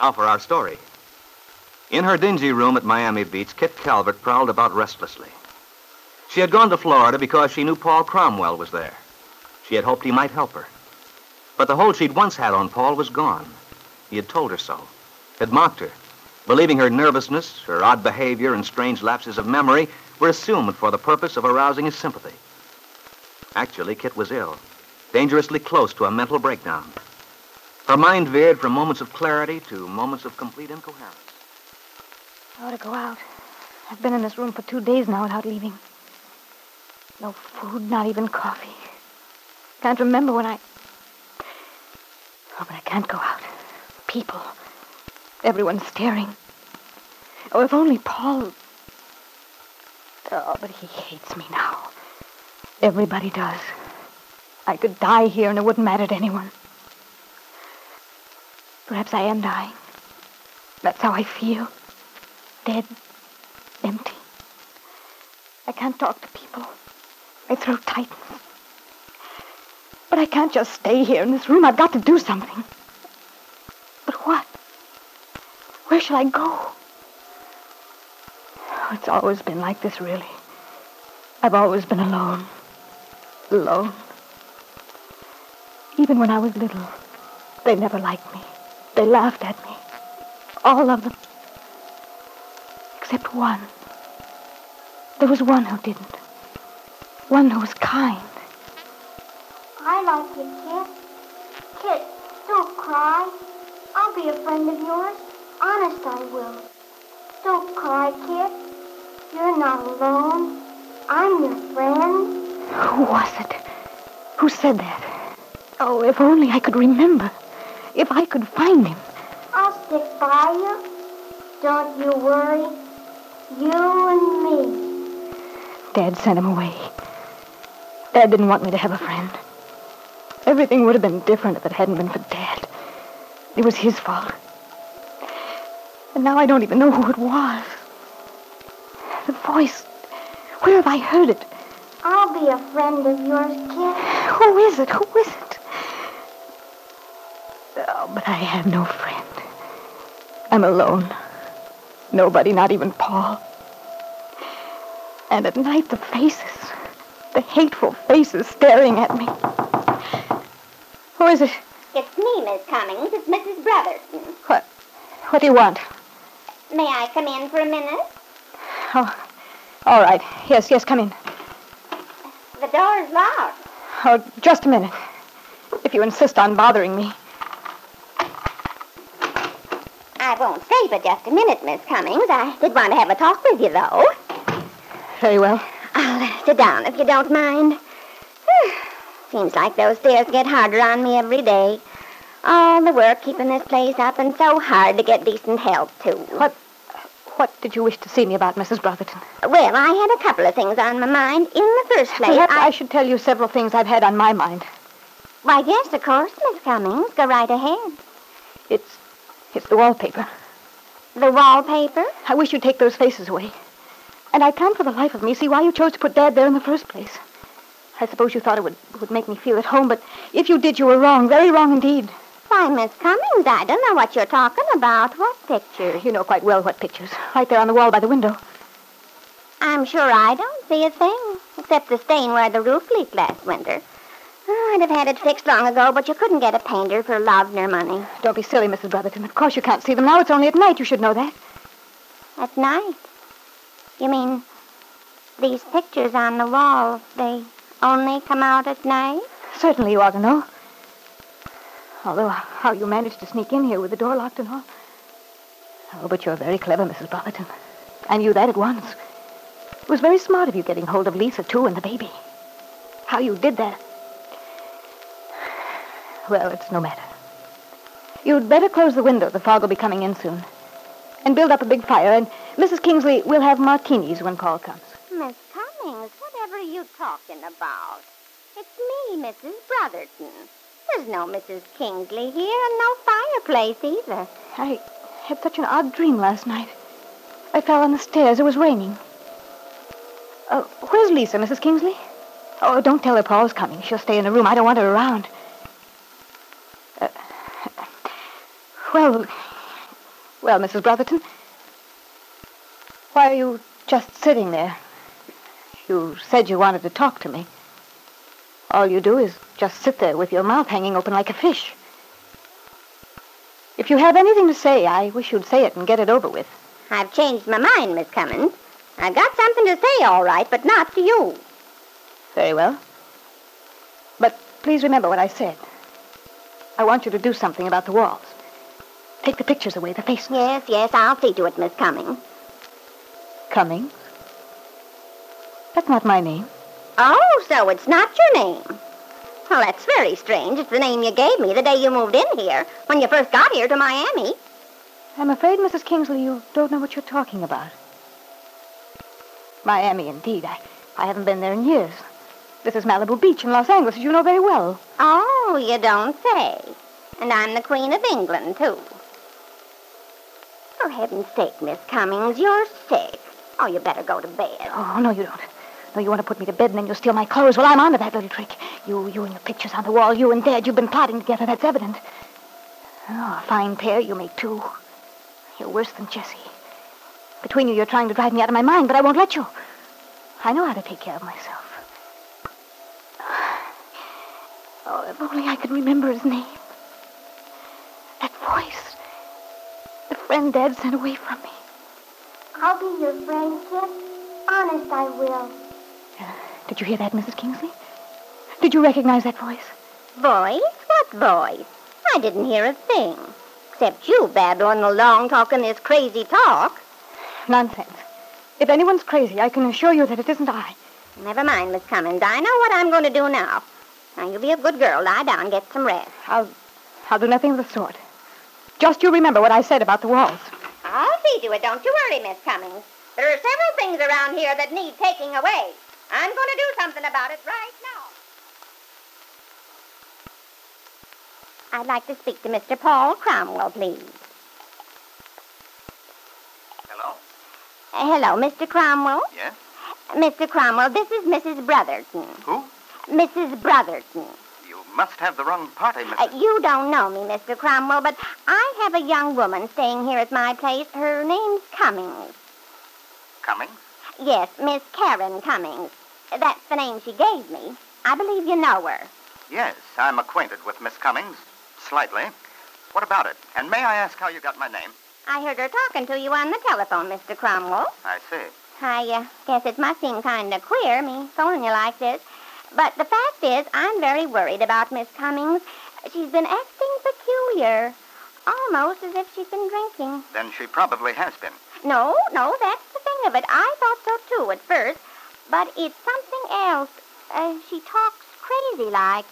Now for our story. In her dingy room at Miami Beach, Kit Calvert prowled about restlessly. She had gone to Florida because she knew Paul Cromwell was there. She had hoped he might help her. But the hold she'd once had on Paul was gone. He had told her so, had mocked her, believing her nervousness, her odd behavior, and strange lapses of memory were assumed for the purpose of arousing his sympathy. Actually, Kit was ill, dangerously close to a mental breakdown. Her mind veered from moments of clarity to moments of complete incoherence. I ought to go out. I've been in this room for two days now without leaving. No food, not even coffee. Can't remember when I. Oh, but I can't go out. People. Everyone's staring. Oh, if only Paul. Oh, but he hates me now. Everybody does. I could die here and it wouldn't matter to anyone. Perhaps I am dying. That's how I feel. Dead. Empty. I can't talk to people. My throat tightens. But I can't just stay here in this room. I've got to do something. But what? Where shall I go? Oh, it's always been like this, really. I've always been alone. Alone. Even when I was little, they never liked me. They laughed at me. All of them. Except one. There was one who didn't. One who was kind. I like you, Kit. Kit, don't cry. I'll be a friend of yours. Honest, I will. Don't cry, Kit. You're not alone. I'm your friend. Who was it? Who said that? Oh, if only I could remember. If I could find him. I'll stick by you. Don't you worry. You and me. Dad sent him away. Dad didn't want me to have a friend. Everything would have been different if it hadn't been for Dad. It was his fault. And now I don't even know who it was. The voice. Where have I heard it? I'll be a friend of yours, kid. Who is it? Who is it? Oh, but I have no friend. I'm alone. Nobody, not even Paul. And at night, the faces. The hateful faces staring at me. Who is it? It's me, Miss Cummings. It's Mrs. Brotherton. What? What do you want? May I come in for a minute? Oh, all right. Yes, yes, come in. The door's locked. Oh, just a minute. If you insist on bothering me. I won't stay but just a minute, Miss Cummings. I did want to have a talk with you, though. Very well. I'll uh, sit down if you don't mind. Seems like those stairs get harder on me every day. All the work keeping this place up and so hard to get decent help, too. What what did you wish to see me about, Mrs. Brotherton? Well, I had a couple of things on my mind. In the first place, Perhaps I... I should tell you several things I've had on my mind. Why, yes, of course, Miss Cummings. Go right ahead. It's the wallpaper. The wallpaper? I wish you'd take those faces away. And I can't for the life of me see why you chose to put Dad there in the first place. I suppose you thought it would, would make me feel at home, but if you did, you were wrong, very wrong indeed. Why, Miss Cummings, I don't know what you're talking about. What pictures? You know quite well what pictures. Right there on the wall by the window. I'm sure I don't see a thing, except the stain where the roof leaked last winter. Oh, I'd have had it fixed long ago, but you couldn't get a painter for love nor money. Don't be silly, Mrs. Brotherton. Of course you can't see them now. It's only at night. You should know that. At night? You mean these pictures on the wall, they only come out at night? Certainly you ought to know. Although how you managed to sneak in here with the door locked and all. Oh, but you're very clever, Mrs. Brotherton. I knew that at once. It was very smart of you getting hold of Lisa, too, and the baby. How you did that. Well, it's no matter. You'd better close the window. The fog will be coming in soon. And build up a big fire. And Mrs. Kingsley, we'll have martinis when call comes. Miss Cummings, whatever are you talking about? It's me, Mrs. Brotherton. There's no Mrs. Kingsley here and no fireplace either. I had such an odd dream last night. I fell on the stairs. It was raining. Uh, where's Lisa, Mrs. Kingsley? Oh, don't tell her Paul's coming. She'll stay in the room. I don't want her around. Well, Well, Mrs. Brotherton, why are you just sitting there? You said you wanted to talk to me. All you do is just sit there with your mouth hanging open like a fish. If you have anything to say, I wish you'd say it and get it over with. I've changed my mind, Miss Cummins. I've got something to say, all right, but not to you. Very well. But please remember what I said. I want you to do something about the walls. Take the pictures away, the faces. Yes, yes, I'll see to it, Miss Cummings. Cummings? That's not my name. Oh, so it's not your name. Well, that's very strange. It's the name you gave me the day you moved in here, when you first got here to Miami. I'm afraid, Mrs. Kingsley, you don't know what you're talking about. Miami, indeed. I, I haven't been there in years. This is Malibu Beach in Los Angeles, as you know very well. Oh, you don't say. And I'm the Queen of England, too. For heaven's sake, Miss Cummings, you're sick. Oh, you better go to bed. Oh, no, you don't. No, you want to put me to bed and then you'll steal my clothes. Well, I'm on to that little trick. You, you and your pictures on the wall, you and Dad, you've been plotting together. That's evident. Oh, a fine pair you make, too. You're worse than Jessie. Between you, you're trying to drive me out of my mind, but I won't let you. I know how to take care of myself. Oh, if only I could remember his name. That voice. The friend Dad sent away from me. I'll be your friend, Kit. Honest, I will. Did you hear that, Mrs. Kingsley? Did you recognize that voice? Voice? What voice? I didn't hear a thing. Except you babbling along talking this crazy talk. Nonsense. If anyone's crazy, I can assure you that it isn't I. Never mind, Miss Cummins. I know what I'm going to do now. Now, you be a good girl. Lie down, get some rest. I'll, I'll do nothing of the sort. Just you remember what I said about the walls. I'll see to it. Don't you worry, Miss Cummings. There are several things around here that need taking away. I'm going to do something about it right now. I'd like to speak to Mr. Paul Cromwell, please. Hello? Uh, hello, Mr. Cromwell. Yes? Mr. Cromwell, this is Mrs. Brotherton. Who? Mrs. Brotherton. You must have the wrong party, Mrs. Uh, you don't know me, Mr. Cromwell, but I have a young woman staying here at my place. Her name's Cummings. Cummings? Yes, Miss Karen Cummings. That's the name she gave me. I believe you know her. Yes, I'm acquainted with Miss Cummings. Slightly. What about it? And may I ask how you got my name? I heard her talking to you on the telephone, Mr. Cromwell. I see. I uh, guess it must seem kind of queer, me phoning you like this. But the fact is, I'm very worried about Miss Cummings. She's been acting peculiar, almost as if she's been drinking. Then she probably has been. No, no, that's the thing of it. I thought so too at first, but it's something else. Uh, she talks crazy like.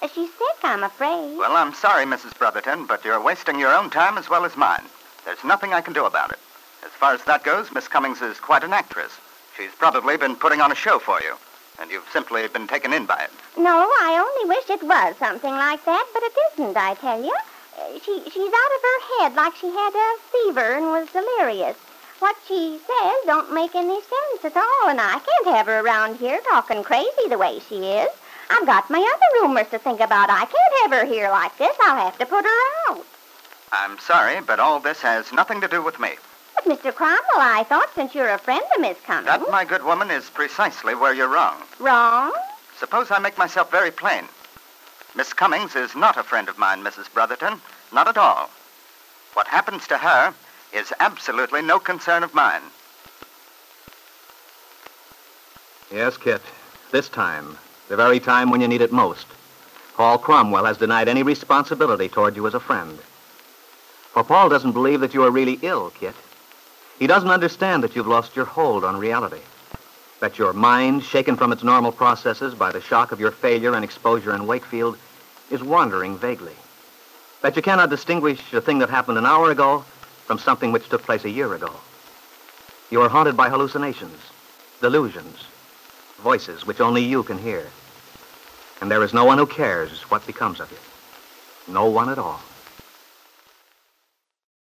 Uh, she's sick, I'm afraid. Well, I'm sorry, Mrs. Brotherton, but you're wasting your own time as well as mine. There's nothing I can do about it. As far as that goes, Miss Cummings is quite an actress. She's probably been putting on a show for you, and you've simply been taken in by it. No, I only wish it was something like that, but it isn't, I tell you. She, she's out of her head like she had a fever and was delirious. What she says don't make any sense at all, and I can't have her around here talking crazy the way she is. I've got my other roomers to think about. I can't have her here like this. I'll have to put her out. I'm sorry, but all this has nothing to do with me. But, Mr. Cromwell, I thought since you're a friend of Miss Cummings... That, my good woman, is precisely where you're wrong. Wrong? Suppose I make myself very plain. Miss Cummings is not a friend of mine, Mrs. Brotherton. Not at all. What happens to her is absolutely no concern of mine. Yes, Kit. This time, the very time when you need it most, Paul Cromwell has denied any responsibility toward you as a friend. For Paul doesn't believe that you are really ill, Kit. He doesn't understand that you've lost your hold on reality. That your mind, shaken from its normal processes by the shock of your failure and exposure in Wakefield, is wandering vaguely. That you cannot distinguish a thing that happened an hour ago from something which took place a year ago. You are haunted by hallucinations, delusions, voices which only you can hear. And there is no one who cares what becomes of you. No one at all.